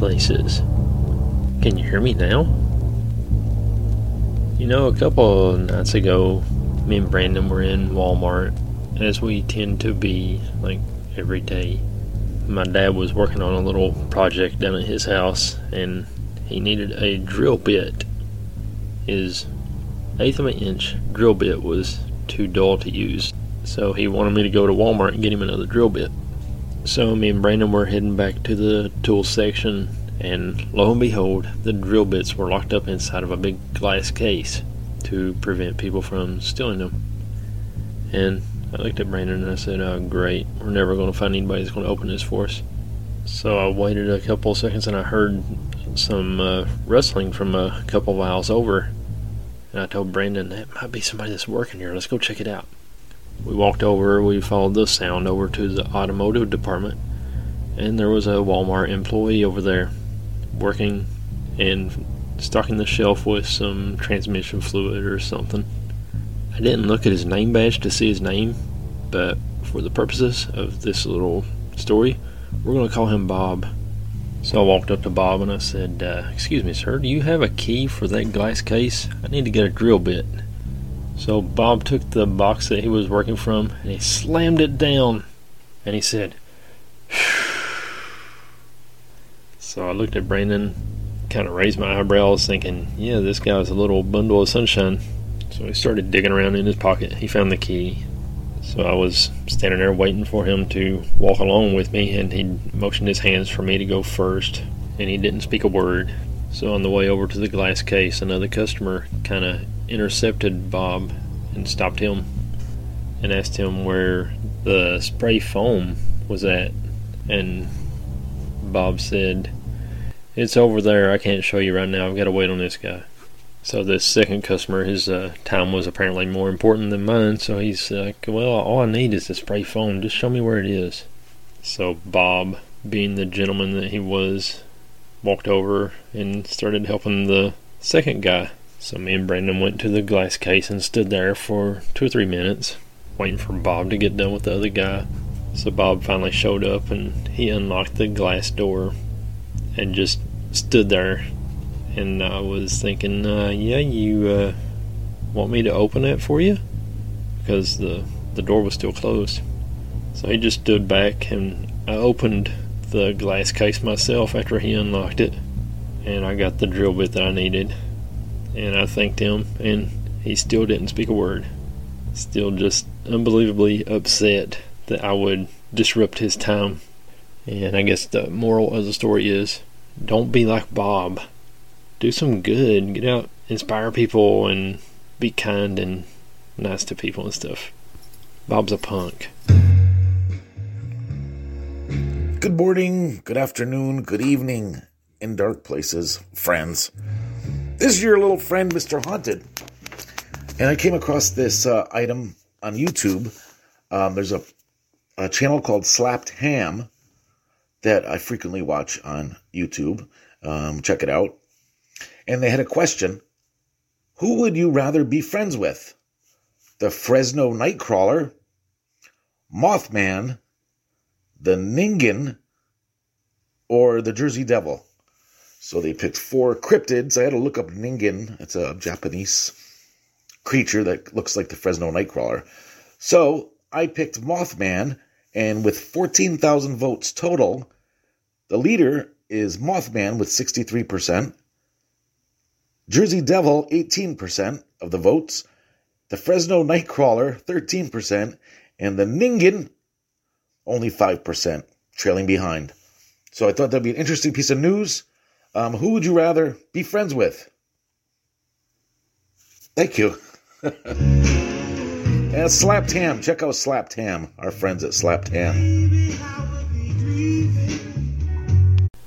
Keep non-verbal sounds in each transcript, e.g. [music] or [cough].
Places. Can you hear me now? You know, a couple of nights ago, me and Brandon were in Walmart, as we tend to be like every day. My dad was working on a little project down at his house, and he needed a drill bit. His eighth of an inch drill bit was too dull to use, so he wanted me to go to Walmart and get him another drill bit. So me and Brandon were heading back to the tool section, and lo and behold, the drill bits were locked up inside of a big glass case to prevent people from stealing them. And I looked at Brandon and I said, "Oh, great! We're never going to find anybody that's going to open this for us." So I waited a couple seconds and I heard some uh, rustling from a couple of aisles over, and I told Brandon that might be somebody that's working here. Let's go check it out. We walked over, we followed the sound over to the automotive department, and there was a Walmart employee over there working and stocking the shelf with some transmission fluid or something. I didn't look at his name badge to see his name, but for the purposes of this little story, we're going to call him Bob. So I walked up to Bob and I said, uh, Excuse me, sir, do you have a key for that glass case? I need to get a drill bit. So Bob took the box that he was working from and he slammed it down and he said, [sighs] So I looked at Brandon, kind of raised my eyebrows, thinking, Yeah, this guy's a little bundle of sunshine. So he started digging around in his pocket. He found the key. So I was standing there waiting for him to walk along with me, and he motioned his hands for me to go first, and he didn't speak a word. So on the way over to the glass case, another customer kind of intercepted Bob and stopped him and asked him where the spray foam was at. And Bob said, It's over there. I can't show you right now. I've got to wait on this guy. So this second customer, his uh, time was apparently more important than mine. So he's like, "Well, all I need is the spray foam. Just show me where it is." So Bob, being the gentleman that he was, walked over and started helping the second guy. So me and Brandon went to the glass case and stood there for two or three minutes, waiting for Bob to get done with the other guy. So Bob finally showed up and he unlocked the glass door and just stood there and I was thinking, uh, yeah, you uh, want me to open it for you? Because the, the door was still closed. So he just stood back, and I opened the glass case myself after he unlocked it, and I got the drill bit that I needed. And I thanked him, and he still didn't speak a word. Still just unbelievably upset that I would disrupt his time. And I guess the moral of the story is don't be like Bob do some good, get out, inspire people, and be kind and nice to people and stuff. Bob's a punk. Good morning, good afternoon, good evening, in dark places, friends. This is your little friend, Mr. Haunted. And I came across this uh, item on YouTube. Um, there's a, a channel called Slapped Ham that I frequently watch on YouTube. Um, check it out and they had a question Who would you rather be friends with? The Fresno Nightcrawler, Mothman, the Ningen, or the Jersey Devil? So they picked four cryptids. I had to look up Ningen. It's a Japanese creature that looks like the Fresno Nightcrawler. So I picked Mothman, and with 14,000 votes total, the leader is Mothman with 63%. Jersey Devil, 18% of the votes. The Fresno Nightcrawler, 13%. And the Ningen, only 5%, trailing behind. So I thought that'd be an interesting piece of news. Um, who would you rather be friends with? Thank you. [laughs] and Slapped Ham. Check out Slapped Ham, our friends at Slapped Ham.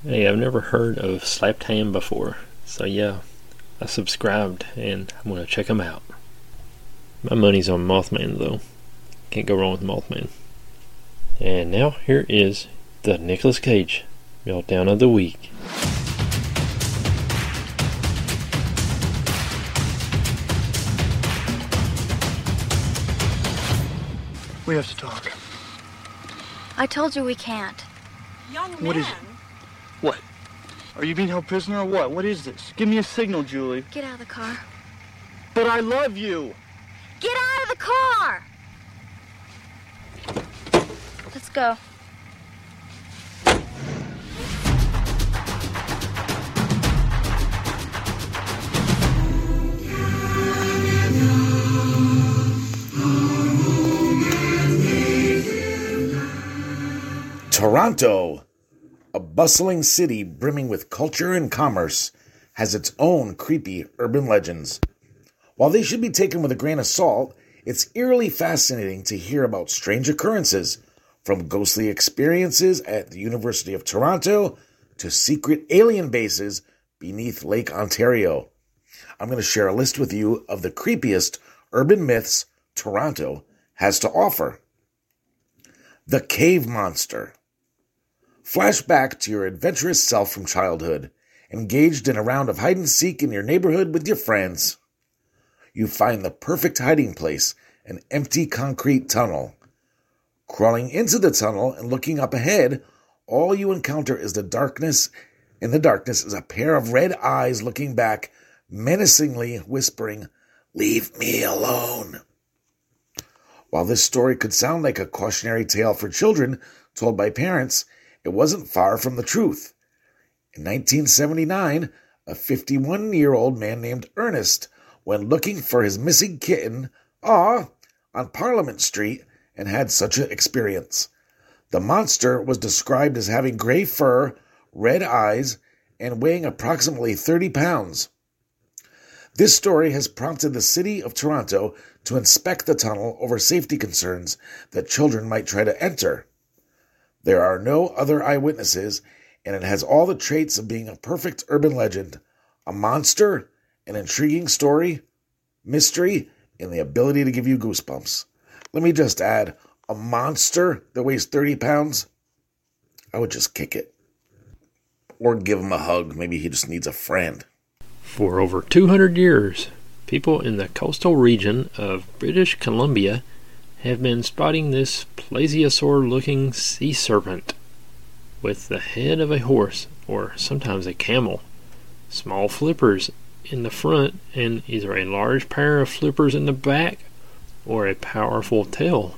Hey, I've never heard of Slapped Ham before. So, yeah, I subscribed and I'm going to check them out. My money's on Mothman though. Can't go wrong with Mothman. And now here is the Nicolas Cage meltdown of the week. We have to talk. I told you we can't. Young What is man, What? Are you being held prisoner or what? What is this? Give me a signal, Julie. Get out of the car. But I love you. Get out of the car! Let's go. Toronto, a bustling city brimming with culture and commerce, has its own creepy urban legends. While they should be taken with a grain of salt, it's eerily fascinating to hear about strange occurrences, from ghostly experiences at the University of Toronto to secret alien bases beneath Lake Ontario. I'm going to share a list with you of the creepiest urban myths Toronto has to offer. The Cave Monster. Flash back to your adventurous self from childhood, engaged in a round of hide and seek in your neighborhood with your friends. You find the perfect hiding place, an empty concrete tunnel. Crawling into the tunnel and looking up ahead, all you encounter is the darkness. In the darkness is a pair of red eyes looking back, menacingly whispering, Leave me alone. While this story could sound like a cautionary tale for children told by parents, it wasn't far from the truth. In 1979, a 51 year old man named Ernest went looking for his missing kitten, Ah, on Parliament Street and had such an experience. The monster was described as having gray fur, red eyes, and weighing approximately 30 pounds. This story has prompted the city of Toronto to inspect the tunnel over safety concerns that children might try to enter. There are no other eyewitnesses, and it has all the traits of being a perfect urban legend a monster, an intriguing story, mystery, and the ability to give you goosebumps. Let me just add a monster that weighs 30 pounds, I would just kick it. Or give him a hug. Maybe he just needs a friend. For over 200 years, people in the coastal region of British Columbia have been spotting this plesiosaur looking sea serpent with the head of a horse or sometimes a camel, small flippers in the front, and either a large pair of flippers in the back or a powerful tail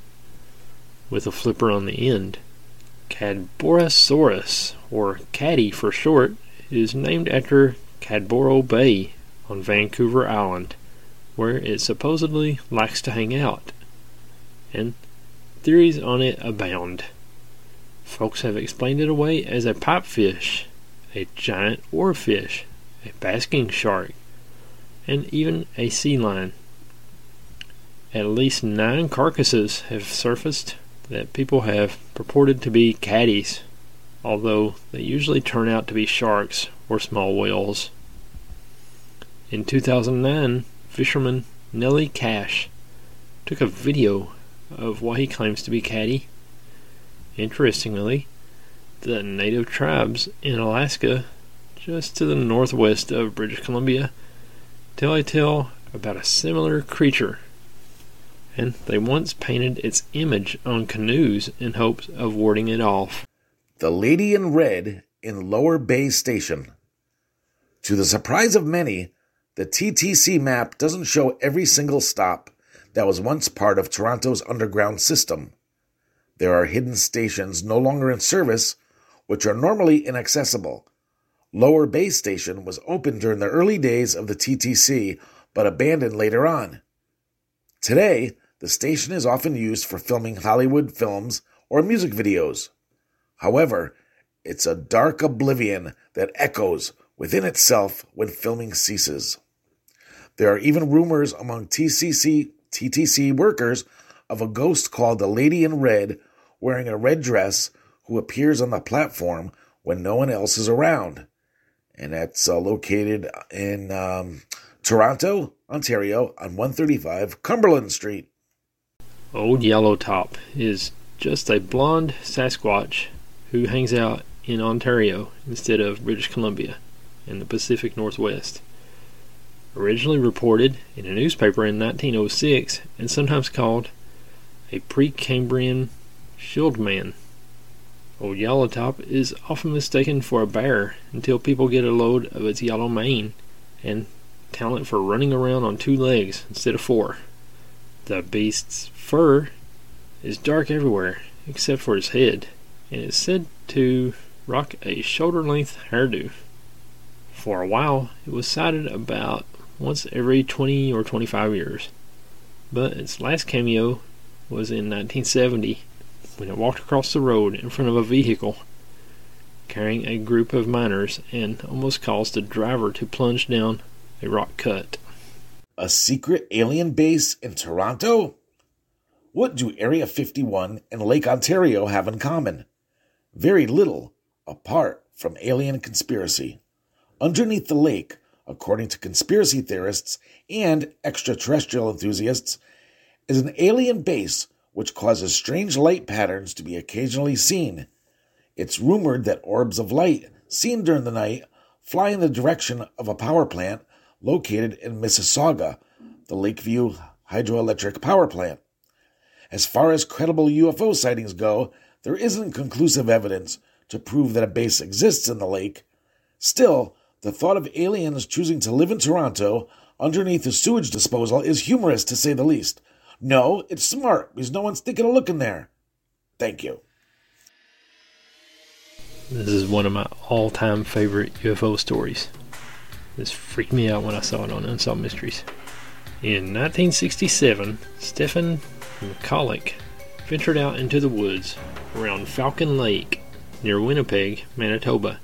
with a flipper on the end. Cadborosaurus, or Caddy for short, is named after Cadboro Bay on Vancouver Island, where it supposedly likes to hang out. And theories on it abound. Folks have explained it away as a pipefish, a giant oarfish, a basking shark, and even a sea lion. At least nine carcasses have surfaced that people have purported to be caddies, although they usually turn out to be sharks or small whales. In 2009, fisherman Nellie Cash took a video of what he claims to be caddy. Interestingly, the native tribes in Alaska, just to the northwest of British Columbia, tell a tale about a similar creature and they once painted its image on canoes in hopes of warding it off. The Lady in Red in Lower Bay Station. To the surprise of many, the TTC map doesn't show every single stop that was once part of Toronto's underground system. There are hidden stations no longer in service, which are normally inaccessible. Lower Bay Station was opened during the early days of the TTC, but abandoned later on. Today, the station is often used for filming Hollywood films or music videos. However, it's a dark oblivion that echoes within itself when filming ceases. There are even rumors among TCC TTC workers of a ghost called the Lady in Red wearing a red dress who appears on the platform when no one else is around. And that's uh, located in um, Toronto, Ontario on 135 Cumberland Street. Old Yellow Top is just a blonde Sasquatch who hangs out in Ontario instead of British Columbia in the Pacific Northwest. Originally reported in a newspaper in 1906 and sometimes called a Precambrian shield man. Old Yellowtop is often mistaken for a bear until people get a load of its yellow mane and talent for running around on two legs instead of four. The beast's fur is dark everywhere except for his head and is said to rock a shoulder length hairdo. For a while, it was sighted about once every 20 or 25 years, but its last cameo was in 1970 when it walked across the road in front of a vehicle carrying a group of miners and almost caused the driver to plunge down a rock cut. A secret alien base in Toronto? What do Area 51 and Lake Ontario have in common? Very little, apart from alien conspiracy. Underneath the lake, according to conspiracy theorists and extraterrestrial enthusiasts, is an alien base which causes strange light patterns to be occasionally seen. It's rumored that orbs of light seen during the night fly in the direction of a power plant located in Mississauga, the Lakeview Hydroelectric Power Plant. As far as credible UFO sightings go, there isn't conclusive evidence to prove that a base exists in the lake. Still, the thought of aliens choosing to live in Toronto underneath a sewage disposal is humorous to say the least. No, it's smart because no one's thinking of looking there. Thank you. This is one of my all time favorite UFO stories. This freaked me out when I saw it on Unsolved Mysteries. In 1967, Stephen Michalak ventured out into the woods around Falcon Lake near Winnipeg, Manitoba,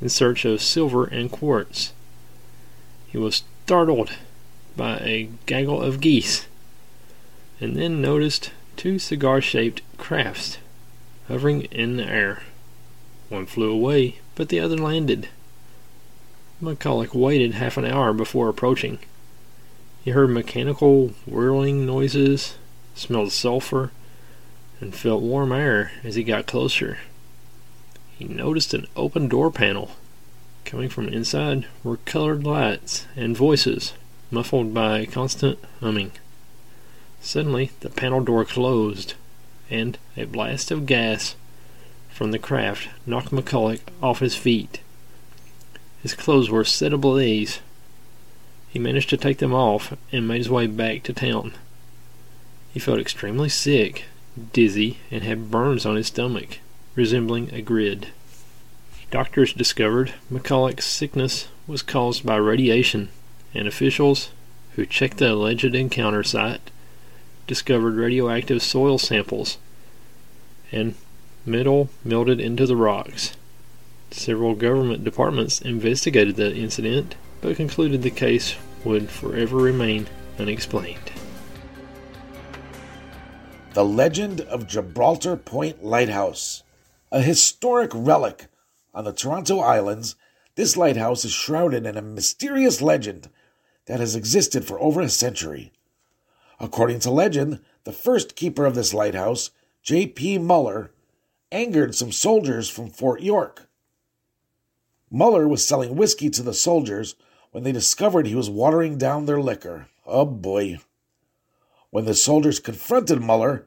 in search of silver and quartz. He was startled by a gaggle of geese and then noticed two cigar shaped crafts hovering in the air. One flew away, but the other landed. Michalak waited half an hour before approaching. He heard mechanical whirling noises, smelled sulfur, and felt warm air as he got closer. He noticed an open door panel. Coming from inside were colored lights and voices, muffled by constant humming. Suddenly, the panel door closed, and a blast of gas from the craft knocked Michalak off his feet. His clothes were set ablaze. He managed to take them off and made his way back to town. He felt extremely sick, dizzy, and had burns on his stomach, resembling a grid. Doctors discovered Michalak's sickness was caused by radiation, and officials who checked the alleged encounter site discovered radioactive soil samples and metal melted into the rocks. Several government departments investigated the incident, but concluded the case would forever remain unexplained. The Legend of Gibraltar Point Lighthouse. A historic relic on the Toronto Islands, this lighthouse is shrouded in a mysterious legend that has existed for over a century. According to legend, the first keeper of this lighthouse, J.P. Muller, angered some soldiers from Fort York. Muller was selling whiskey to the soldiers when they discovered he was watering down their liquor. Oh boy. When the soldiers confronted Muller,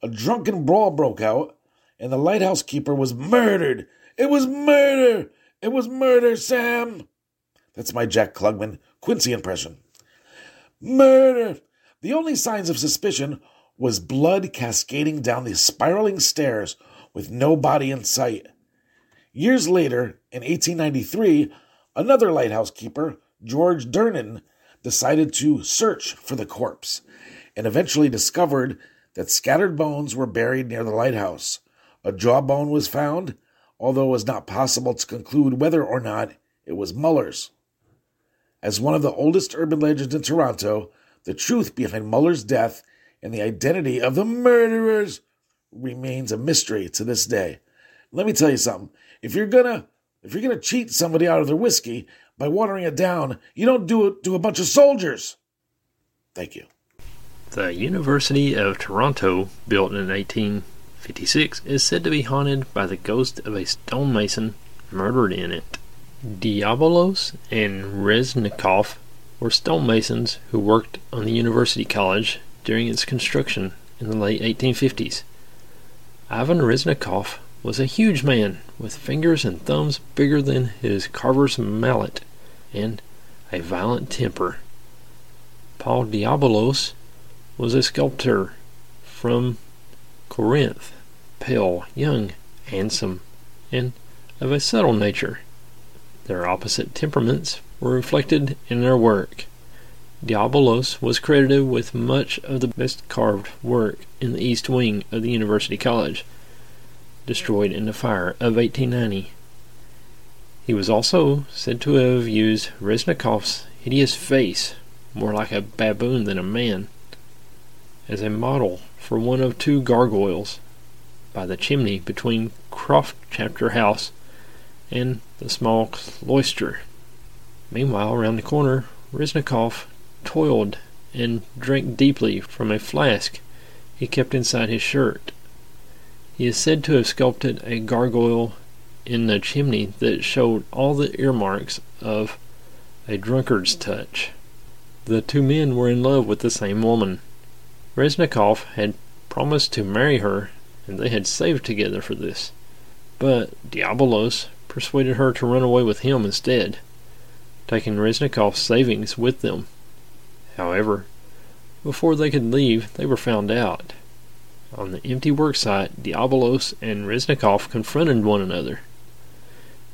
a drunken brawl broke out, and the lighthouse keeper was murdered. It was murder! It was murder, Sam! That's my Jack Klugman Quincy impression. Murder! The only signs of suspicion was blood cascading down the spiraling stairs with no body in sight. Years later, in 1893, another lighthouse keeper, George Durnan, decided to search for the corpse and eventually discovered that scattered bones were buried near the lighthouse. A jawbone was found, although it was not possible to conclude whether or not it was Muller's. As one of the oldest urban legends in Toronto, the truth behind Muller's death and the identity of the murderers remains a mystery to this day. Let me tell you something. If you're gonna if you're gonna cheat somebody out of their whiskey by watering it down, you don't do it to a bunch of soldiers. Thank you. The University of Toronto, built in 1856, is said to be haunted by the ghost of a stonemason murdered in it. Diabolos and Reznikov were stonemasons who worked on the University College during its construction in the late 1850s. Ivan Reznikov was a huge man with fingers and thumbs bigger than his carver's mallet and a violent temper. Paul Diabolos was a sculptor from Corinth, pale, young, handsome, and of a subtle nature. Their opposite temperaments were reflected in their work. Diabolos was credited with much of the best carved work in the east wing of the University College, destroyed in the fire of 1890. He was also said to have used Reznikov's hideous face, more like a baboon than a man, as a model for one of two gargoyles by the chimney between Croft Chapter House and the small cloister. Meanwhile, around the corner, Reznikov toiled and drank deeply from a flask he kept inside his shirt. He is said to have sculpted a gargoyle in the chimney that showed all the earmarks of a drunkard's touch. The two men were in love with the same woman. Reznikov had promised to marry her, and they had saved together for this. But Diabolos persuaded her to run away with him instead, taking Reznikov's savings with them. However, before they could leave, they were found out. On the empty worksite, Diabolos and Reznikov confronted one another.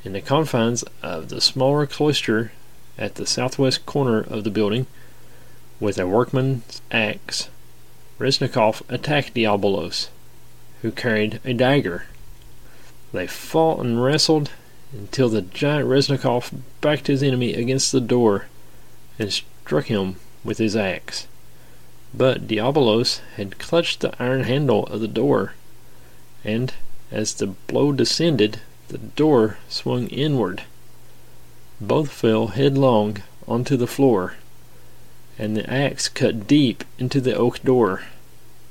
In the confines of the smaller cloister at the southwest corner of the building, with a workman's axe, Reznikov attacked Diabolos, who carried a dagger. They fought and wrestled until the giant Reznikov backed his enemy against the door and struck him with his axe. But Diabolos had clutched the iron handle of the door, and as the blow descended, the door swung inward. Both fell headlong onto the floor, and the axe cut deep into the oak door,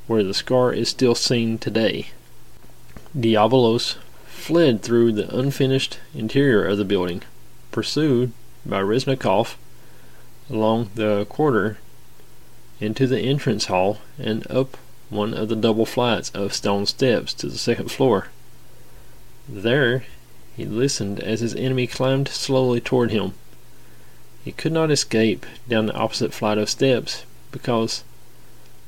where the scar is still seen today. Diabolos fled through the unfinished interior of the building, pursued by Reznikov along the corridor into the entrance hall and up one of the double flights of stone steps to the second floor. There he listened as his enemy climbed slowly toward him. He could not escape down the opposite flight of steps because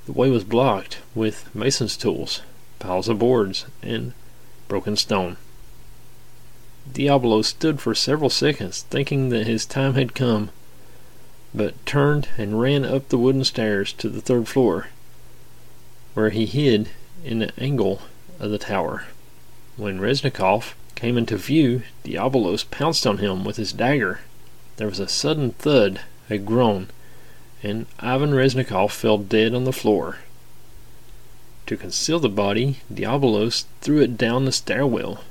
the way was blocked with mason's tools, piles of boards, and broken stone. Diablo stood for several seconds thinking that his time had come, but turned and ran up the wooden stairs to the third floor, where he hid in the angle of the tower. When Reznikov came into view, Diabolos pounced on him with his dagger. There was a sudden thud, a groan, and Ivan Reznikov fell dead on the floor. To conceal the body, Diabolos threw it down the stairwell,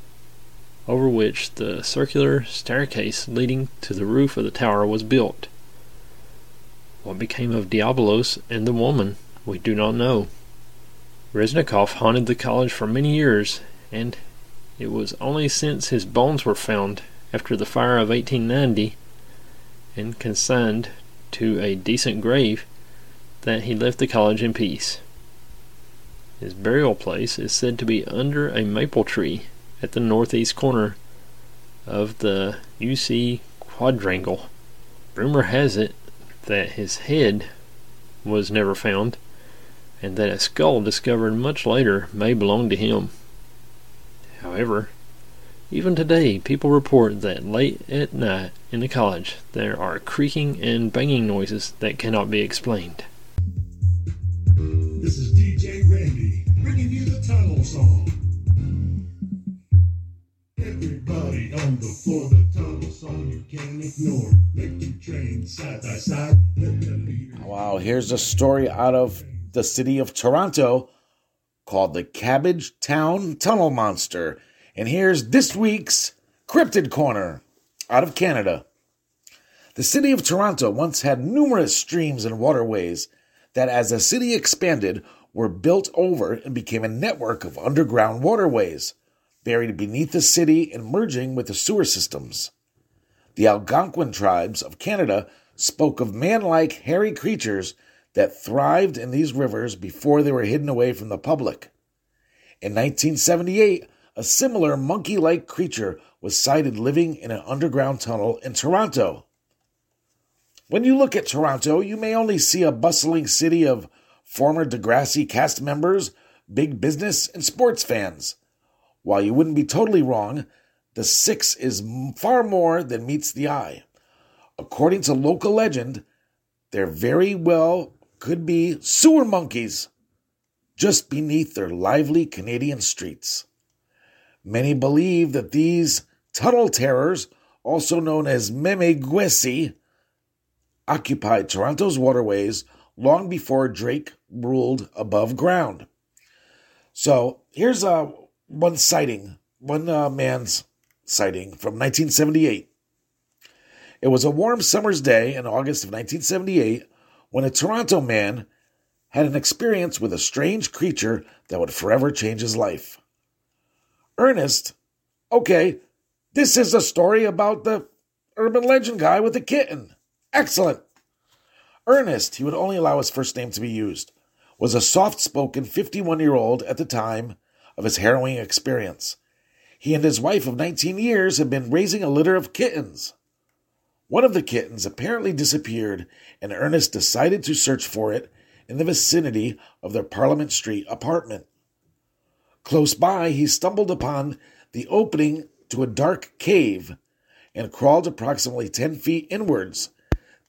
over which the circular staircase leading to the roof of the tower was built. What became of Diabolos and the woman, we do not know. Reznikov haunted the college for many years, and it was only since his bones were found after the fire of 1890 and consigned to a decent grave that he left the college in peace. His burial place is said to be under a maple tree at the northeast corner of the UC quadrangle. Rumor has it that his head was never found, and that a skull discovered much later may belong to him. However, even today, people report that late at night in the college there are creaking and banging noises that cannot be explained. This is DJ Randy bringing you the tunnel song. Everybody on the floor, the tunnel song you can't ignore. Make two trains side by side. Let the leader. Wow, here's a story out of the city of Toronto called the Cabbage Town Tunnel Monster. And here's this week's Cryptid Corner out of Canada. The city of Toronto once had numerous streams and waterways that, as the city expanded, were built over and became a network of underground waterways, buried beneath the city and merging with the sewer systems. The Algonquin tribes of Canada spoke of man like hairy creatures that thrived in these rivers before they were hidden away from the public. In 1978, a similar monkey like creature was sighted living in an underground tunnel in Toronto. When you look at Toronto, you may only see a bustling city of former Degrassi cast members, big business, and sports fans. While you wouldn't be totally wrong, the six is far more than meets the eye. According to local legend, there very well could be sewer monkeys just beneath their lively Canadian streets. Many believe that these tunnel terrors, also known as Memegwesi, occupied Toronto's waterways long before Drake ruled above ground. So here's uh, one sighting, one uh, man's sighting from 1978. It was a warm summer's day in August of 1978 when a Toronto man had an experience with a strange creature that would forever change his life. Ernest, okay, this is a story about the urban legend guy with the kitten. Excellent. Ernest, he would only allow his first name to be used, was a soft spoken 51 year old at the time of his harrowing experience. He and his wife of 19 years had been raising a litter of kittens. One of the kittens apparently disappeared, and Ernest decided to search for it in the vicinity of their Parliament Street apartment. Close by, he stumbled upon the opening to a dark cave and crawled approximately 10 feet inwards.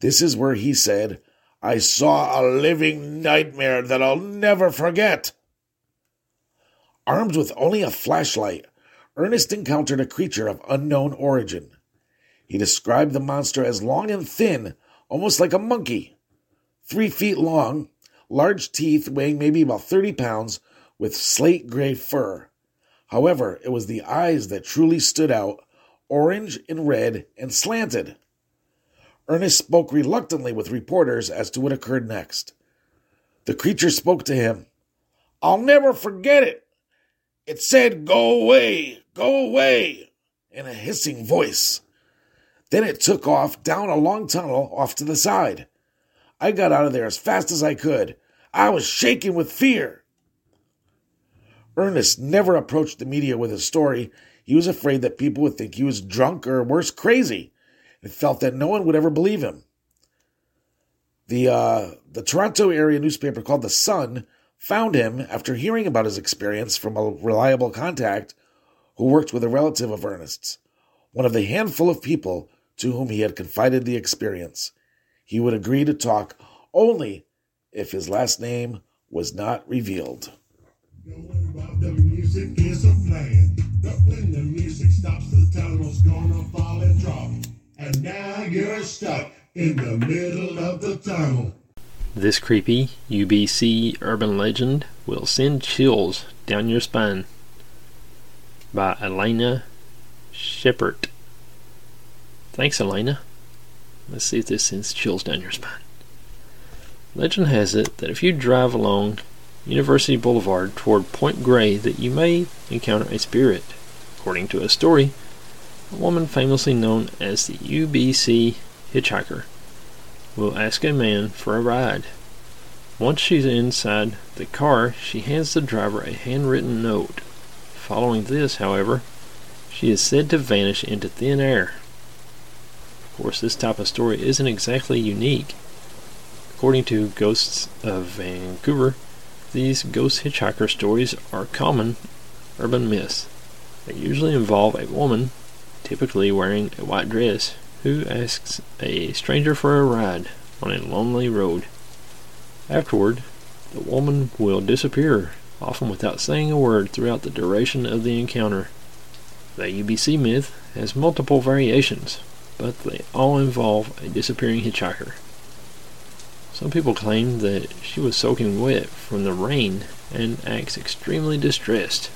This is where he said, I saw a living nightmare that I'll never forget. Armed with only a flashlight, Ernest encountered a creature of unknown origin. He described the monster as long and thin, almost like a monkey. Three feet long, large teeth weighing maybe about 30 pounds, with slate gray fur. However, it was the eyes that truly stood out, orange and red and slanted. Ernest spoke reluctantly with reporters as to what occurred next. The creature spoke to him. I'll never forget it. It said, Go away, go away, in a hissing voice. Then it took off down a long tunnel off to the side. I got out of there as fast as I could. I was shaking with fear. Ernest never approached the media with his story. He was afraid that people would think he was drunk or worse, crazy, and felt that no one would ever believe him. The uh, the Toronto area newspaper called The Sun found him after hearing about his experience from a reliable contact who worked with a relative of Ernest's, one of the handful of people to whom he had confided the experience. He would agree to talk only if his last name was not revealed. Music is a plan. But when the music stops, the tunnel's gonna fall and drop. And now you're stuck in the middle of the tunnel. This creepy UBC urban legend will send chills down your spine. By Elena Shepard. Thanks, Elena. Let's see if this sends chills down your spine. Legend has it that if you drive along University Boulevard toward Point Grey that you may encounter a spirit. According to a story, a woman famously known as the UBC hitchhiker will ask a man for a ride. Once she's inside the car, she hands the driver a handwritten note. Following this, however, she is said to vanish into thin air. Of course, this type of story isn't exactly unique. According to Ghosts of Vancouver, these ghost hitchhiker stories are common urban myths. They usually involve a woman, typically wearing a white dress, who asks a stranger for a ride on a lonely road. Afterward, the woman will disappear, often without saying a word throughout the duration of the encounter. The UBC myth has multiple variations, but they all involve a disappearing hitchhiker. Some people claim that she was soaking wet from the rain and acts extremely distressed,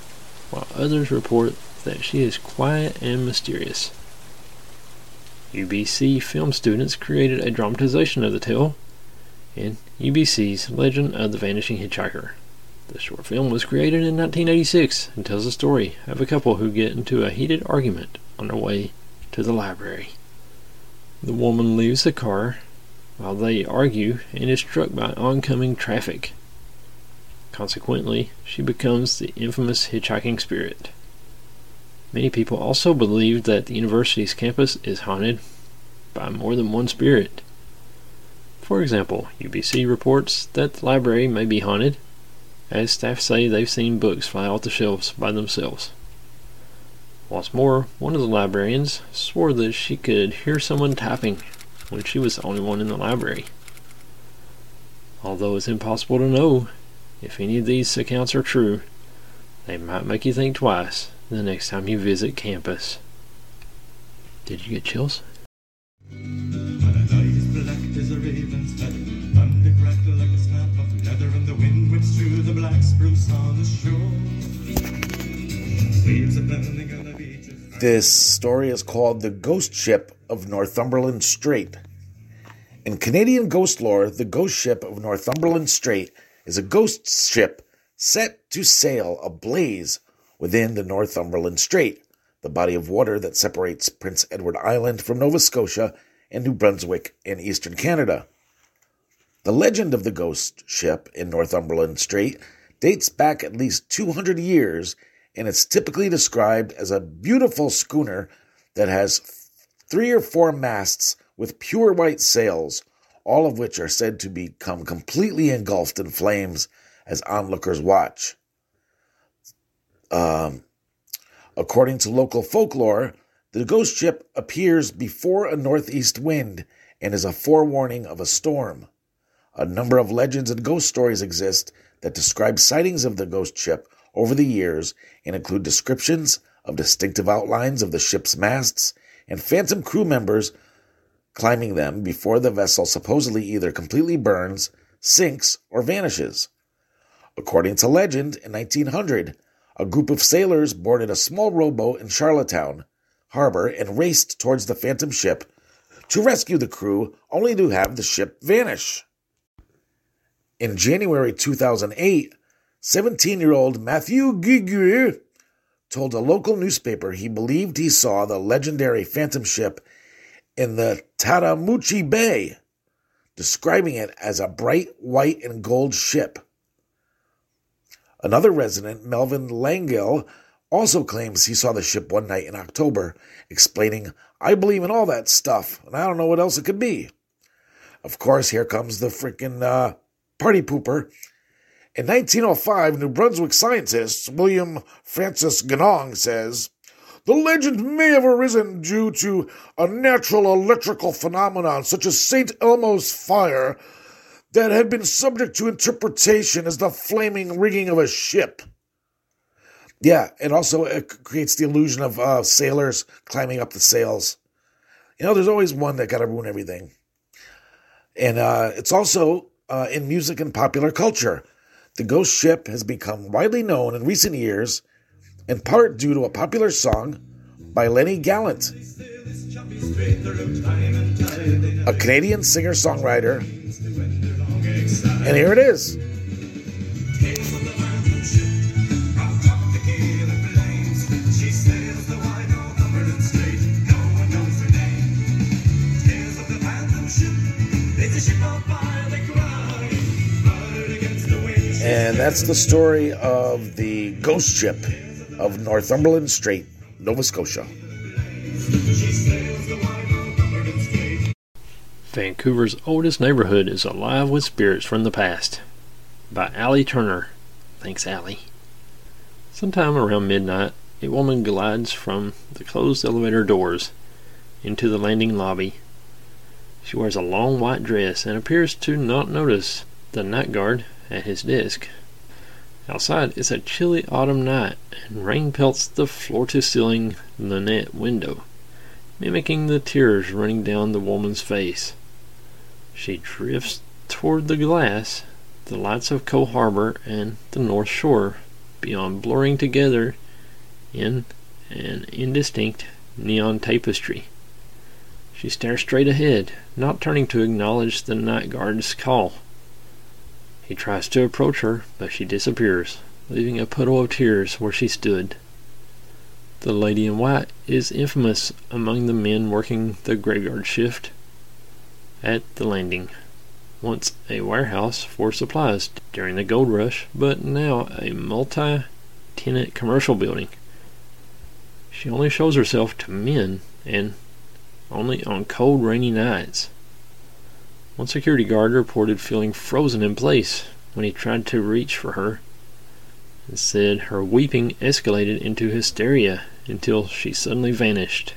while others report that she is quiet and mysterious. UBC film students created a dramatization of the tale in UBC's Legend of the Vanishing Hitchhiker. The short film was created in 1986 and tells the story of a couple who get into a heated argument on their way to the library. The woman leaves the car while they argue and is struck by oncoming traffic. Consequently, she becomes the infamous hitchhiking spirit. Many people also believe that the university's campus is haunted by more than one spirit. For example, UBC reports that the library may be haunted, as staff say they've seen books fly off the shelves by themselves. What's more, one of the librarians swore that she could hear someone tapping when she was the only one in the library. Although it's impossible to know if any of these accounts are true, they might make you think twice the next time you visit campus. Did you get chills? Waves are beach. This story is called The Ghost Ship of Northumberland Strait. In Canadian ghost lore, the ghost ship of Northumberland Strait is a ghost ship set to sail ablaze within the Northumberland Strait, the body of water that separates Prince Edward Island from Nova Scotia and New Brunswick in eastern Canada. The legend of the ghost ship in Northumberland Strait dates back at least 200 years, and it's typically described as a beautiful schooner that has three or four masts with pure white sails, all of which are said to become completely engulfed in flames as onlookers watch. Um, according to local folklore, the ghost ship appears before a northeast wind and is a forewarning of a storm. A number of legends and ghost stories exist that describe sightings of the ghost ship over the years and include descriptions of distinctive outlines of the ship's masts and phantom crew members climbing them before the vessel supposedly either completely burns, sinks, or vanishes. According to legend, in 1900, a group of sailors boarded a small rowboat in Charlottetown harbor and raced towards the phantom ship to rescue the crew, only to have the ship vanish. In January 2008, 17 year old Matthew Giguere told a local newspaper he believed he saw the legendary phantom ship in the Tatamagouche Bay, describing it as a bright white and gold ship. Another resident, Melvin Langell, also claims he saw the ship one night in October, explaining, I believe in all that stuff, and I don't know what else it could be. Of course, here comes the frickin' uh, party pooper. In 1905, New Brunswick scientist William Francis Ganong says, the legend may have arisen due to a natural electrical phenomenon such as St. Elmo's fire that had been subject to interpretation as the flaming rigging of a ship. Yeah, and also it creates the illusion of uh, sailors climbing up the sails. You know, there's always one that got to ruin everything. And uh, it's also uh, in music and popular culture. The ghost ship has become widely known in recent years, in part due to a popular song by Lenny Gallant, a Canadian singer songwriter. And here it is. And that's the story of the ghost ship of Northumberland Strait, Nova Scotia. Vancouver's oldest neighborhood is alive with spirits from the past. By Allie Turner. Thanks, Allie. Sometime around midnight, a woman glides from the closed elevator doors into the landing lobby. She wears a long white dress and appears to not notice the night guard at his desk. Outside it's a chilly autumn night, and rain pelts the floor to ceiling lunette window, mimicking the tears running down the woman's face. She drifts toward the glass, the lights of Coal Harbor and the North Shore beyond blurring together in an indistinct neon tapestry. She stares straight ahead, not turning to acknowledge the night guard's call. He tries to approach her, but she disappears, leaving a puddle of tears where she stood. The lady in white is infamous among the men working the graveyard shift at the landing. Once a warehouse for supplies during the gold rush, but now a multi tenant commercial building. She only shows herself to men and only on cold, rainy nights. One security guard reported feeling frozen in place when he tried to reach for her and said her weeping escalated into hysteria until she suddenly vanished.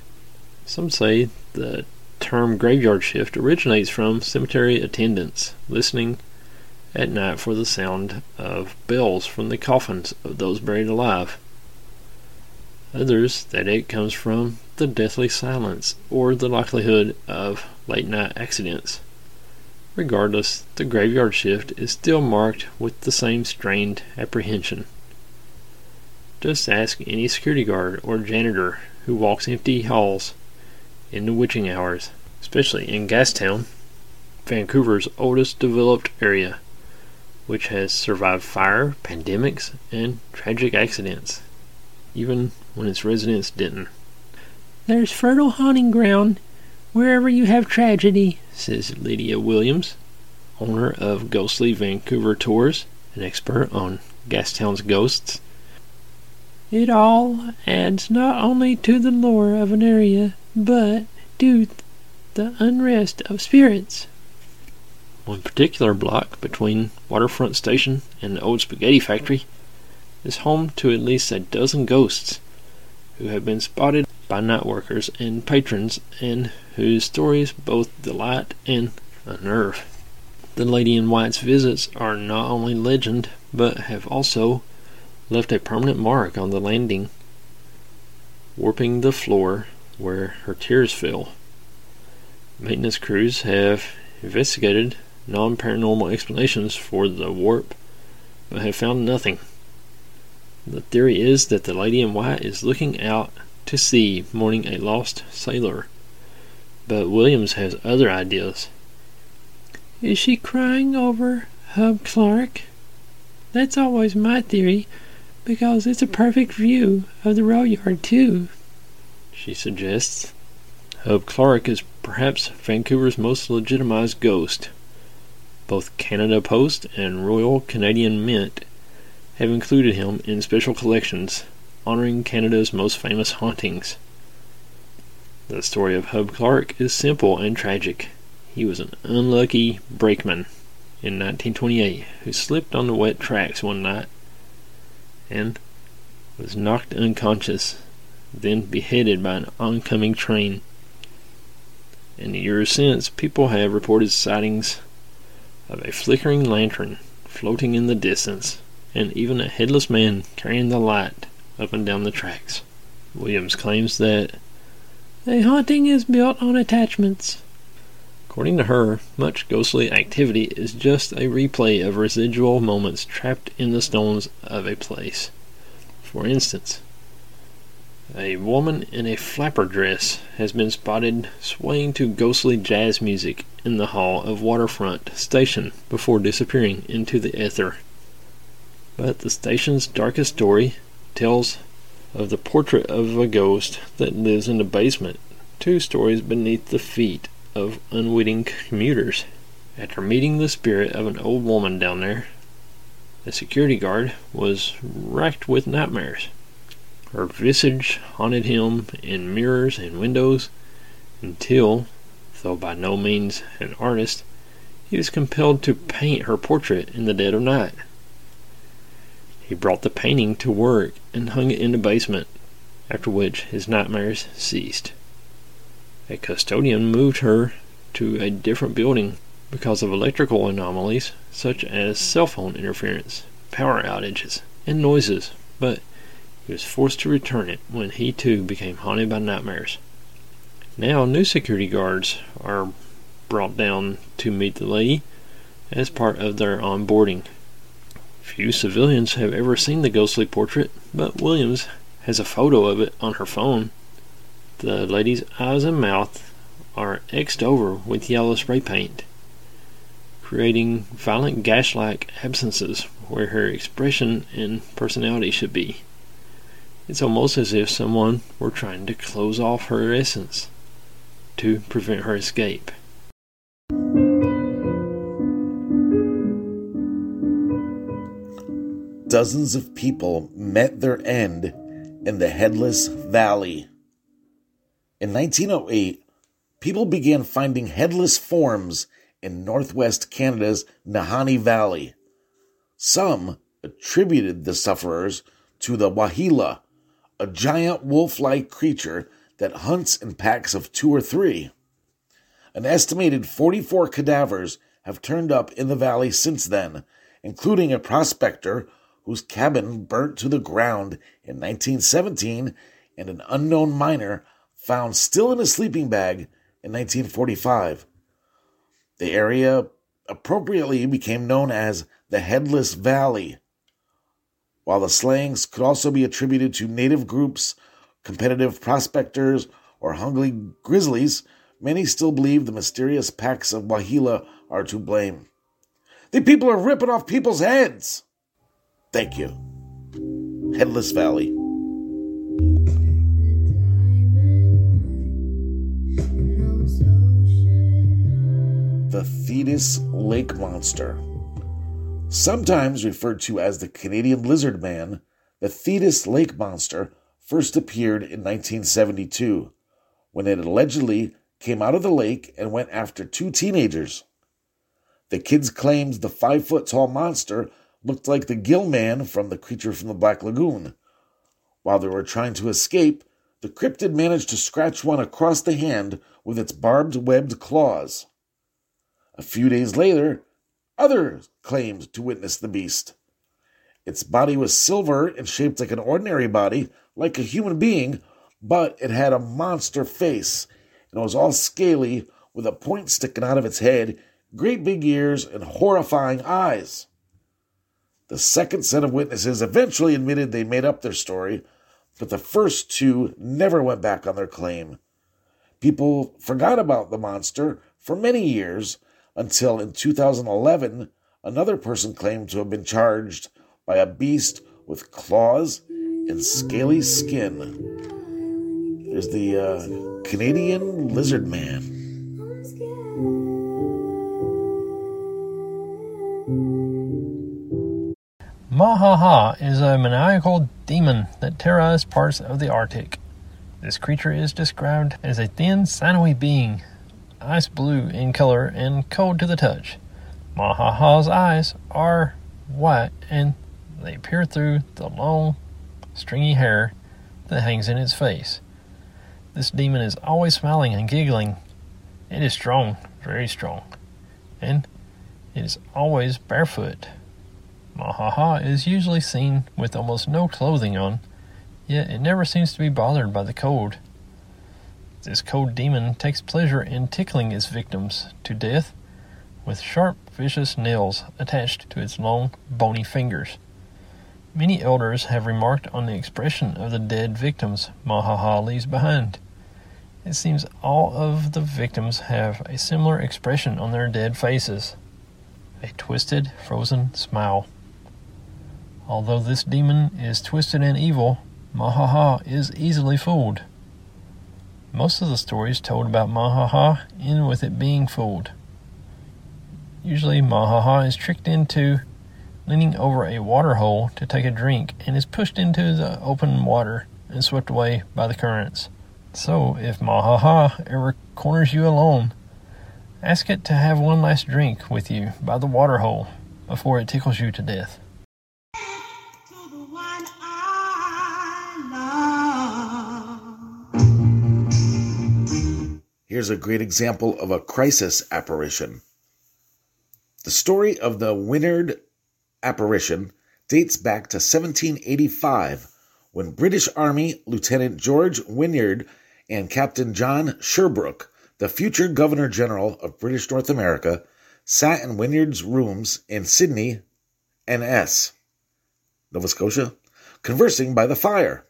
Some say the term graveyard shift originates from cemetery attendants listening at night for the sound of bells from the coffins of those buried alive. Others that it comes from the deathly silence or the likelihood of late night accidents. Regardless, the graveyard shift is still marked with the same strained apprehension. Just ask any security guard or janitor who walks empty halls in the witching hours, especially in Gastown, Vancouver's oldest developed area, which has survived fire, pandemics, and tragic accidents, even when its residents didn't. There's fertile haunting ground wherever you have tragedy, says Lydia Williams, owner of Ghostly Vancouver Tours, an expert on Gastown's ghosts. It all adds not only to the lore of an area, but to the unrest of spirits. One particular block between Waterfront Station and the old spaghetti factory is home to at least a dozen ghosts who have been spotted by night workers and patrons and whose stories both delight and unnerve. The Lady in White's visits are not only legend, but have also left a permanent mark on the landing, warping the floor where her tears fell. Maintenance crews have investigated non paranormal explanations for the warp, but have found nothing. The theory is that the Lady in White is looking out to sea mourning a lost sailor, but Williams has other ideas. Is she crying over Hub Clark? That's always my theory, because it's a perfect view of the rail yard, too, she suggests. Hub Clark is perhaps Vancouver's most legitimized ghost. Both Canada Post and Royal Canadian Mint have included him in special collections honoring Canada's most famous hauntings. The story of Hub Clark is simple and tragic. He was an unlucky brakeman in 1928 who slipped on the wet tracks one night and was knocked unconscious, then beheaded by an oncoming train. In the years since, people have reported sightings of a flickering lantern floating in the distance, and even a headless man carrying the light up and down the tracks. Williams claims that a haunting is built on attachments. According to her, much ghostly activity is just a replay of residual moments trapped in the stones of a place. For instance, a woman in a flapper dress has been spotted swaying to ghostly jazz music in the hall of Waterfront Station before disappearing into the ether. But the station's darkest story tells of the portrait of a ghost that lives in the basement, two stories beneath the feet of unwitting commuters. After meeting the spirit of an old woman down there, the security guard was racked with nightmares. Her visage haunted him in mirrors and windows until, though by no means an artist, he was compelled to paint her portrait in the dead of night. He brought the painting to work and hung it in the basement, after which his nightmares ceased. A custodian moved her to a different building because of electrical anomalies such as cell phone interference, power outages, and noises, but he was forced to return it when he too became haunted by nightmares. Now, new security guards are brought down to meet the lady as part of their onboarding. Few civilians have ever seen the ghostly portrait, but Williams has a photo of it on her phone. The lady's eyes and mouth are X'd over with yellow spray paint, creating violent gash like absences where her expression and personality should be. It's almost as if someone were trying to close off her essence to prevent her escape. Dozens of people met their end in the Headless Valley. In 1908, people began finding headless forms in northwest Canada's Nahanni Valley. Some attributed the sufferers to the Waheela, a giant wolf like creature that hunts in packs of two or three. An estimated 44 cadavers have turned up in the valley since then, including a prospector whose cabin burnt to the ground in 1917 and an unknown miner found still in a sleeping bag in 1945. The area appropriately became known as the Headless Valley. While the slangs could also be attributed to native groups, competitive prospectors, or hungry grizzlies, many still believe the mysterious packs of Waheela are to blame. The people are ripping off people's heads! Thank you. Headless Valley. The Thetis Lake Monster. Sometimes referred to as the Canadian Lizard Man, the Thetis Lake Monster first appeared in 1972 when it allegedly came out of the lake and went after two teenagers. The kids claimed the five foot tall monster looked like the gill man from the creature from the Black Lagoon. While they were trying to escape, the cryptid managed to scratch one across the hand with its barbed webbed claws. A few days later, others claimed to witness the beast. Its body was silver and shaped like an ordinary body, like a human being, but it had a monster face and it was all scaly with a point sticking out of its head, great big ears, and horrifying eyes. The second set of witnesses eventually admitted they made up their story, but the first two never went back on their claim. People forgot about the monster for many years until in 2011, another person claimed to have been charged by a beast with claws and scaly skin. There's the uh, Canadian Lizard Man. Mahaha is a maniacal demon that terrorized parts of the Arctic. This creature is described as a thin, sinewy being, ice blue in color and cold to the touch. Mahaha's eyes are white and they peer through the long, stringy hair that hangs in its face. This demon is always smiling and giggling. It is strong, very strong, and it is always barefoot. Mahaha is usually seen with almost no clothing on, yet it never seems to be bothered by the cold. This cold demon takes pleasure in tickling its victims to death with sharp, vicious nails attached to its long, bony fingers. Many elders have remarked on the expression of the dead victims Mahaha leaves behind. It seems all of the victims have a similar expression on their dead faces a twisted, frozen smile. Although this demon is twisted and evil, Mahaha is easily fooled. Most of the stories told about Mahaha end with it being fooled. Usually, Mahaha is tricked into leaning over a water hole to take a drink and is pushed into the open water and swept away by the currents. So, if Mahaha ever corners you alone, ask it to have one last drink with you by the water hole before it tickles you to death. Here's a great example of a crisis apparition. The story of the Wynyard apparition dates back to 1785 when British Army Lieutenant George Wynyard and Captain John Sherbrooke, the future Governor General of British North America, sat in Wynyard's rooms in Sydney, NS, Nova Scotia, conversing by the fire.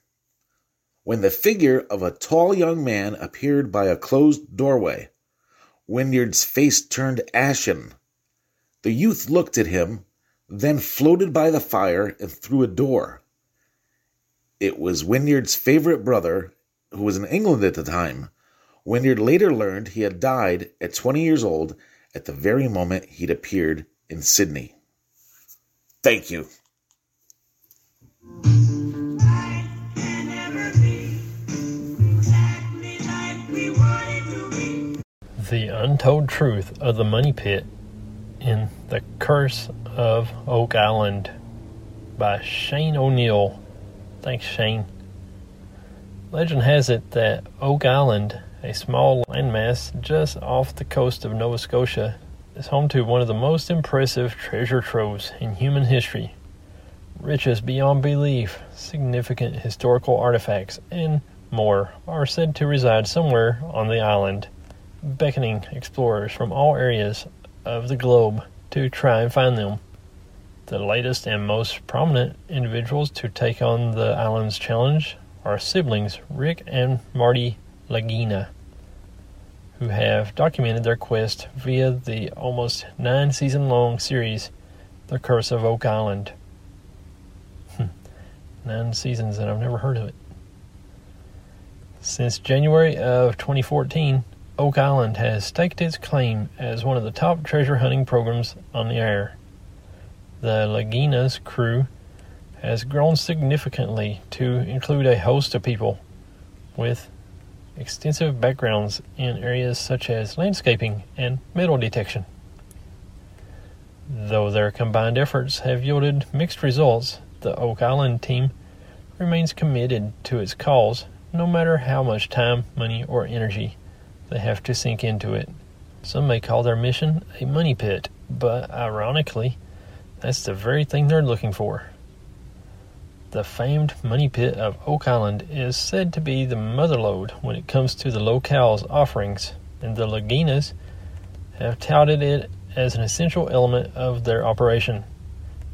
When the figure of a tall young man appeared by a closed doorway, Wynyard's face turned ashen. The youth looked at him, then floated by the fire and through a door. It was Wynyard's favorite brother, who was in England at the time. Wynyard later learned he had died at 20 years old at the very moment he'd appeared in Sydney. Thank you. The Untold Truth of the Money Pit in The Curse of Oak Island by Shane O'Neill. Thanks, Shane. Legend has it that Oak Island, a small landmass just off the coast of Nova Scotia, is home to one of the most impressive treasure troves in human history. Riches beyond belief, significant historical artifacts, and more are said to reside somewhere on the island, beckoning explorers from all areas of the globe to try and find them. The latest and most prominent individuals to take on the island's challenge are siblings Rick and Marty Lagina, who have documented their quest via the almost nine season long series, The Curse of Oak Island. Hmm. nine seasons, and I've never heard of it. Since January of 2014, Oak Island has staked its claim as one of the top treasure hunting programs on the air. The Lagina's crew has grown significantly to include a host of people with extensive backgrounds in areas such as landscaping and metal detection. Though their combined efforts have yielded mixed results, the Oak Island team remains committed to its cause no matter how much time, money, or energy they have to sink into it. Some may call their mission a money pit, but ironically, that's the very thing they're looking for. The famed money pit of Oak Island is said to be the motherlode when it comes to the locale's offerings, and the Laginas have touted it as an essential element of their operation.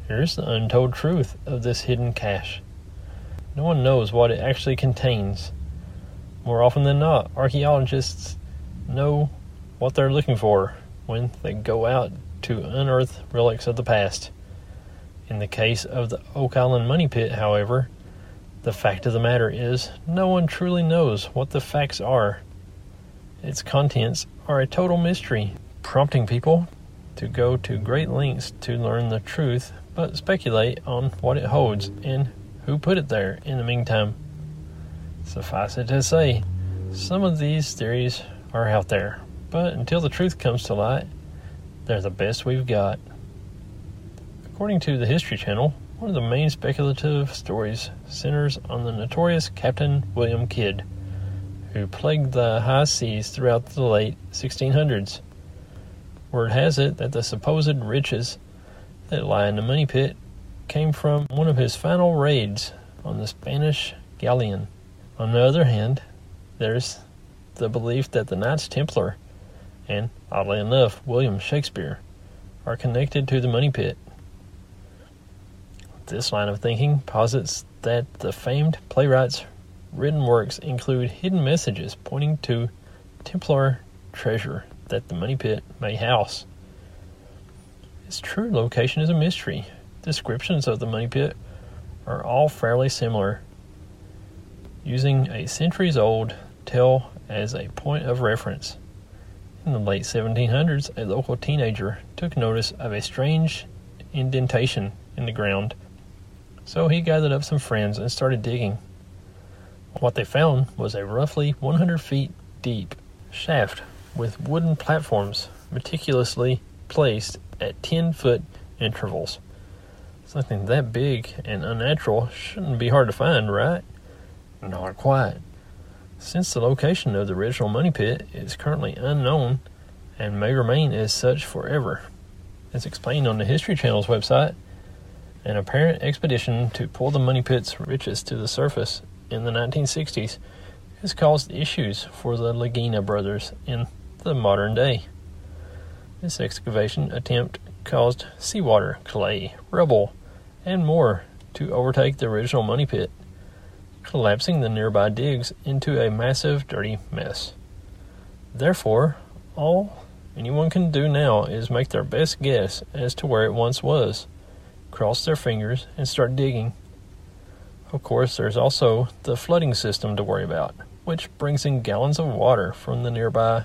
Here's the untold truth of this hidden cache. No one knows what it actually contains. More often than not, archaeologists know what they're looking for when they go out to unearth relics of the past. In the case of the Oak Island Money Pit, however, the fact of the matter is no one truly knows what the facts are. Its contents are a total mystery, prompting people to go to great lengths to learn the truth but speculate on what it holds and who put it there in the meantime. Suffice it to say, some of these theories are out there, but until the truth comes to light, they're the best we've got. According to the History Channel, one of the main speculative stories centers on the notorious Captain William Kidd, who plagued the high seas throughout the late 1600s. Word has it that the supposed riches that lie in the money pit came from one of his final raids on the Spanish galleon. On the other hand, there's the belief that the Knights Templar and, oddly enough, William Shakespeare are connected to the money pit. This line of thinking posits that the famed playwright's written works include hidden messages pointing to Templar treasure that the money pit may house. Its true location is a mystery. Descriptions of the money pit are all fairly similar, using a centuries old tale as a point of reference. In the late 1700s, a local teenager took notice of a strange indentation in the ground, so he gathered up some friends and started digging. What they found was a roughly 100 feet deep shaft with wooden platforms meticulously placed at 10 foot intervals. Something that big and unnatural shouldn't be hard to find, right? Not quite. Since the location of the original money pit is currently unknown and may remain as such forever, as explained on the History Channel's website, an apparent expedition to pull the money pit's riches to the surface in the 1960s has caused issues for the Lagina brothers in the modern day. This excavation attempt caused seawater, clay, rubble, and more to overtake the original money pit, collapsing the nearby digs into a massive dirty mess. Therefore, all anyone can do now is make their best guess as to where it once was, cross their fingers, and start digging. Of course, there's also the flooding system to worry about, which brings in gallons of water from the nearby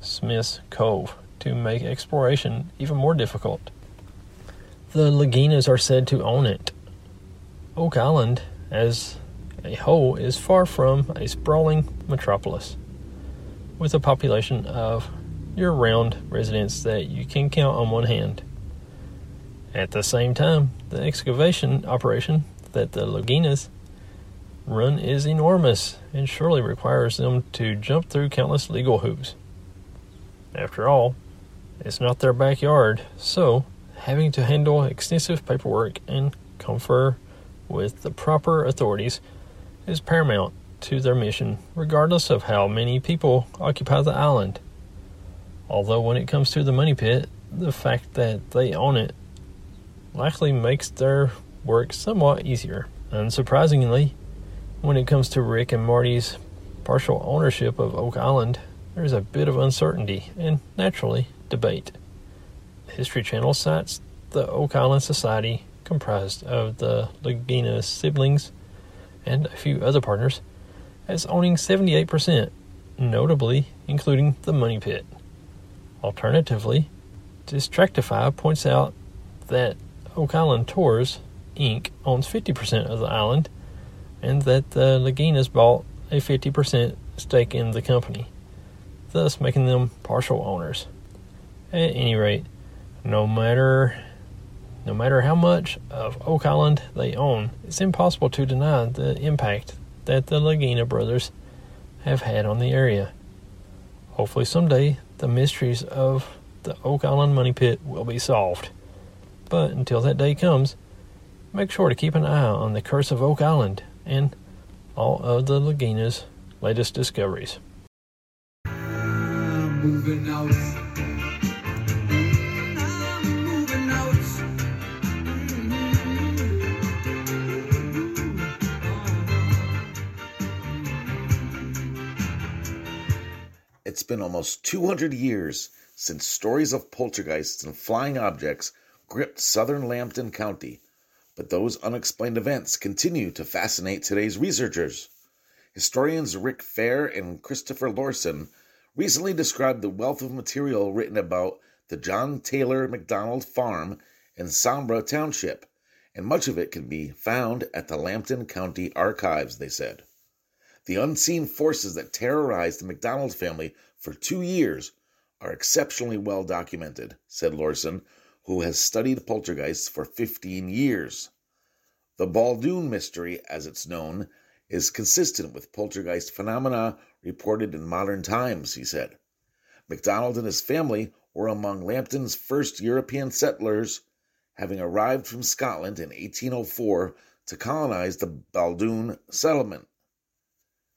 Smith's Cove to make exploration even more difficult. The Laginas are said to own it. Oak Island, as a whole, is far from a sprawling metropolis, with a population of year round residents that you can count on one hand. At the same time, the excavation operation that the Laginas run is enormous and surely requires them to jump through countless legal hoops. After all, it's not their backyard, so having to handle extensive paperwork and confer with the proper authorities is paramount to their mission, regardless of how many people occupy the island. Although, when it comes to the money pit, the fact that they own it likely makes their work somewhat easier. Unsurprisingly, when it comes to Rick and Marty's partial ownership of Oak Island, there's a bit of uncertainty and, naturally, debate. The History Channel cites the Oak Island Society, comprised of the Lagina siblings and a few other partners, as owning 78%, notably including the Money Pit. Alternatively, Distractify points out that Oak Island Tours, Inc. owns 50% of the island and that the Laginas bought a 50% stake in the company, thus making them partial owners. At any rate, no matter no matter how much of Oak Island they own, it's impossible to deny the impact that the Lagina brothers have had on the area. Hopefully someday the mysteries of the Oak Island money pit will be solved. But until that day comes, make sure to keep an eye on the curse of Oak Island and all of the Lagina's latest discoveries. It's been almost 200 years since stories of poltergeists and flying objects gripped southern Lambton County, but those unexplained events continue to fascinate today's researchers. Historians Rick Fehr and Christopher Laursen recently described the wealth of material written about the John Taylor McDonald Farm in Sombra Township, and much of it can be found at the Lambton County Archives, they said. The unseen forces that terrorized the McDonald family for two years are exceptionally well documented, said Laursen, who has studied poltergeists for 15 years. The Baldoon mystery, as it's known, is consistent with poltergeist phenomena reported in modern times, he said. MacDonald and his family were among Lambton's first European settlers, having arrived from Scotland in 1804 to colonize the Baldoon settlement.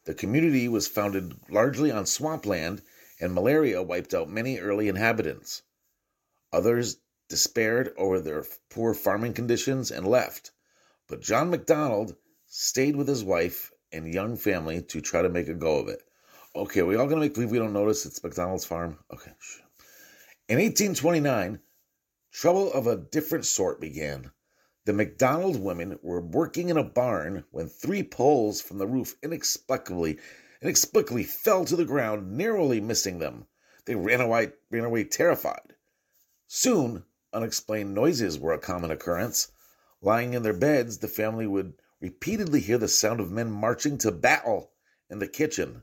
The community was founded largely on swampland, and malaria wiped out many early inhabitants. Others despaired over their poor farming conditions and left, but John MacDonald stayed with his wife and young family to try to make a go of it. Okay, are we all to make believe we don't notice it's McDonald's farm? Okay. In 1829, trouble of a different sort began. The McDonald women were working in a barn when three poles from the roof inexplicably inexplicably fell to the ground, narrowly missing them. They ran away, ran away terrified. Soon, unexplained noises were a common occurrence. Lying in their beds, the family would repeatedly hear the sound of men marching to battle in the kitchen.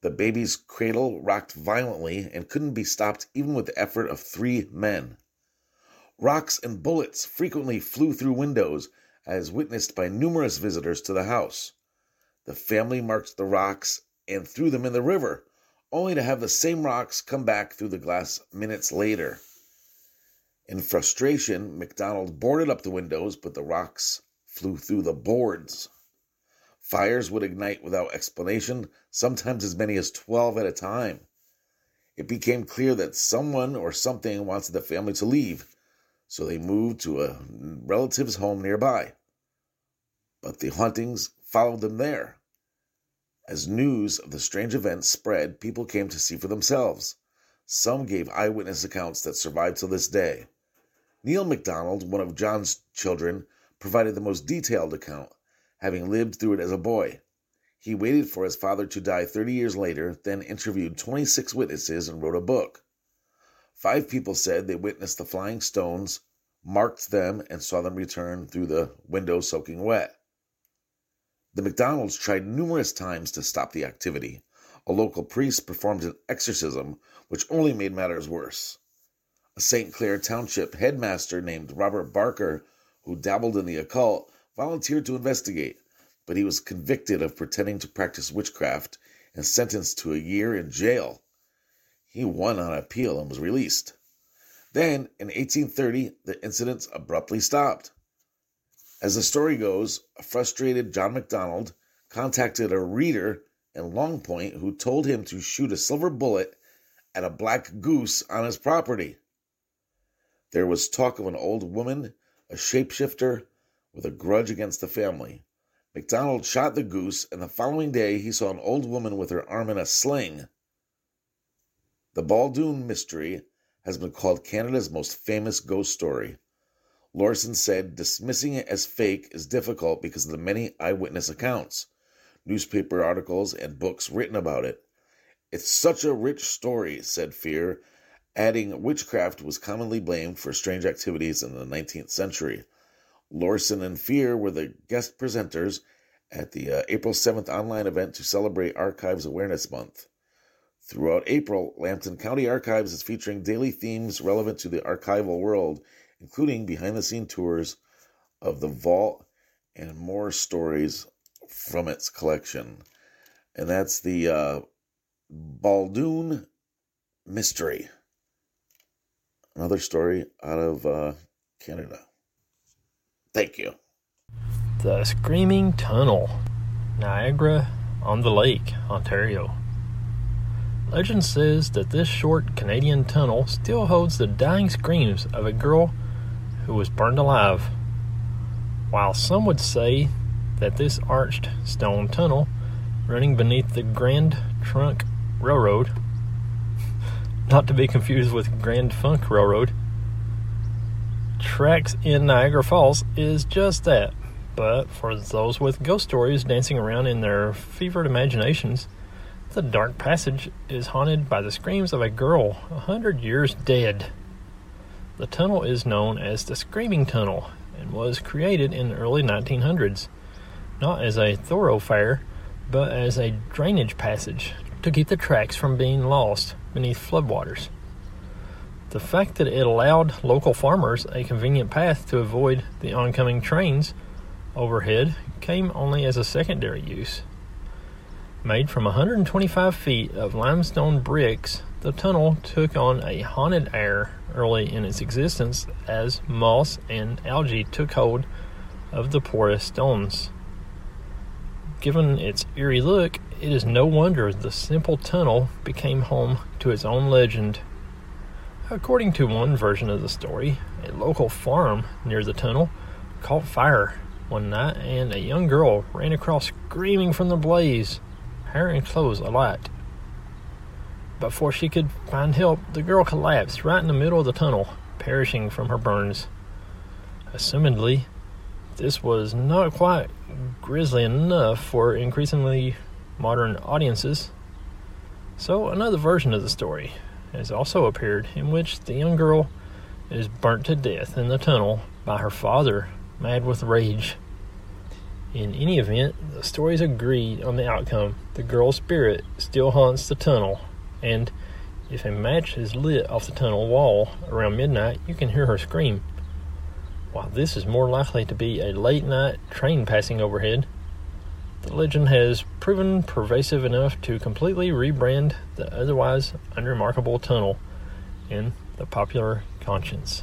The baby's cradle rocked violently and couldn't be stopped even with the effort of three men. Rocks and bullets frequently flew through windows, as witnessed by numerous visitors to the house. The family marked the rocks and threw them in the river, only to have the same rocks come back through the glass minutes later. In frustration, McDonald boarded up the windows, but the rocks flew through the boards. Fires would ignite without explanation, sometimes as many as 12 at a time. It became clear that someone or something wanted the family to leave, so they moved to a relative's home nearby. But the hauntings followed them there. As news of the strange events spread, people came to see for themselves. Some gave eyewitness accounts that survive to this day. Neil MacDonald, one of John's children, provided the most detailed account, having lived through it as a boy. He waited for his father to die 30 years later, then interviewed 26 witnesses and wrote a book. Five people said they witnessed the flying stones, marked them, and saw them return through the window soaking wet. The McDonalds tried numerous times to stop the activity. a local priest performed an exorcism, which only made matters worse. A St. Clair Township headmaster named Robert Barker, who dabbled in the occult, volunteered to investigate, but he was convicted of pretending to practice witchcraft and sentenced to a year in jail. He won on appeal and was released. Then, in 1830, the incidents abruptly stopped. As the story goes, a frustrated John MacDonald contacted a reader in Long Point who told him to shoot a silver bullet at a black goose on his property. There was talk of an old woman, a shapeshifter, with a grudge against the family. MacDonald shot the goose, and the following day he saw an old woman with her arm in a sling. The Baldoon mystery has been called Canada's most famous ghost story. Laursen said dismissing it as fake is difficult because of the many eyewitness accounts, newspaper articles, and books written about it. It's such a rich story, said Fehr, adding witchcraft was commonly blamed for strange activities in the 19th century. Laursen and Fehr were the guest presenters at the uh, April 7th online event to celebrate Archives Awareness Month. Throughout April, Lambton County Archives is featuring daily themes relevant to the archival world, including behind the scene tours of the vault and more stories from its collection. And that's the uh, Baldoon Mystery. Another story out of uh, Canada. Thank you. The Screaming Tunnel, Niagara on the Lake, Ontario. Legend says that this short Canadian tunnel still holds the dying screams of a girl who was burned alive. While some would say that this arched stone tunnel running beneath the Grand Trunk Railroad, [laughs] not to be confused with Grand Funk Railroad, tracks in Niagara Falls is just that. But for those with ghost stories dancing around in their fevered imaginations, the dark passage is haunted by the screams of a girl a hundred years dead. The tunnel is known as the Screaming Tunnel and was created in the early 1900s, not as a thoroughfare, but as a drainage passage to keep the tracks from being lost beneath floodwaters. The fact that it allowed local farmers a convenient path to avoid the oncoming trains overhead came only as a secondary use. Made from 125 feet of limestone bricks, the tunnel took on a haunted air early in its existence as moss and algae took hold of the porous stones. Given its eerie look, it is no wonder the simple tunnel became home to its own legend. According to one version of the story, a local farm near the tunnel caught fire one night and a young girl ran across screaming from the blaze, hair and clothes alight. Before she could find help, the girl collapsed right in the middle of the tunnel, perishing from her burns. Assumedly, this was not quite grisly enough for increasingly modern audiences. So, another version of the story has also appeared in which the young girl is burnt to death in the tunnel by her father, mad with rage. In any event, the stories agreed on the outcome. The girl's spirit still haunts the tunnel, and if a match is lit off the tunnel wall around midnight, you can hear her scream. While this is more likely to be a late night train passing overhead, the legend has proven pervasive enough to completely rebrand the otherwise unremarkable tunnel in the popular conscience.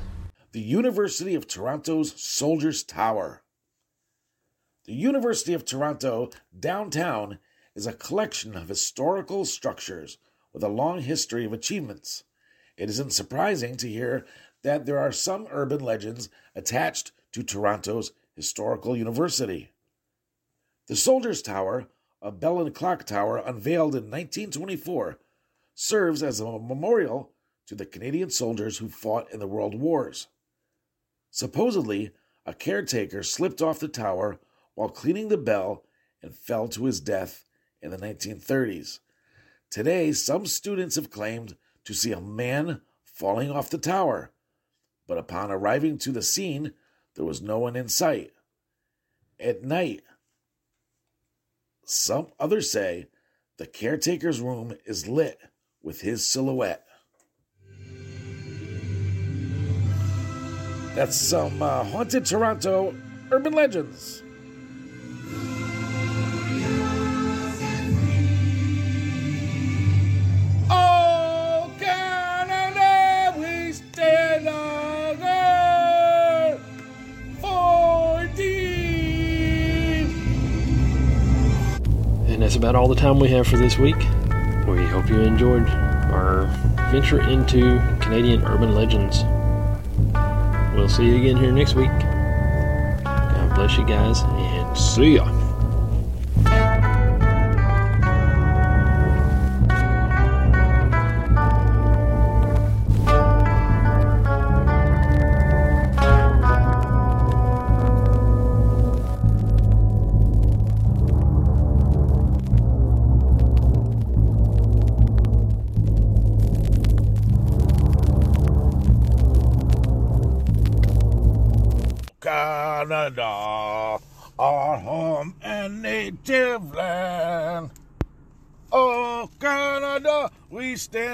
The University of Toronto's Soldiers Tower. The University of Toronto downtown is a collection of historical structures with a long history of achievements. It isn't surprising to hear that there are some urban legends attached to Toronto's historical university. The Soldiers Tower, a bell and clock tower unveiled in 1924, serves as a memorial to the Canadian soldiers who fought in the World Wars. Supposedly, a caretaker slipped off the tower while cleaning the bell and fell to his death in the 1930s. Today, some students have claimed to see a man falling off the tower, but upon arriving to the scene, there was no one in sight. At night, some others say the caretaker's room is lit with his silhouette. That's some uh, haunted Toronto urban legends. That's about all the time we have for this week. We hope you enjoyed our venture into Canadian urban legends. We'll see you again here next week. God bless you guys see ya.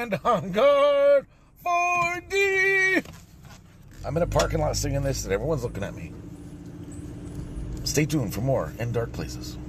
Stand on guard for. I'm in a parking lot singing this, and everyone's looking at me. Stay tuned for more in Dark Places.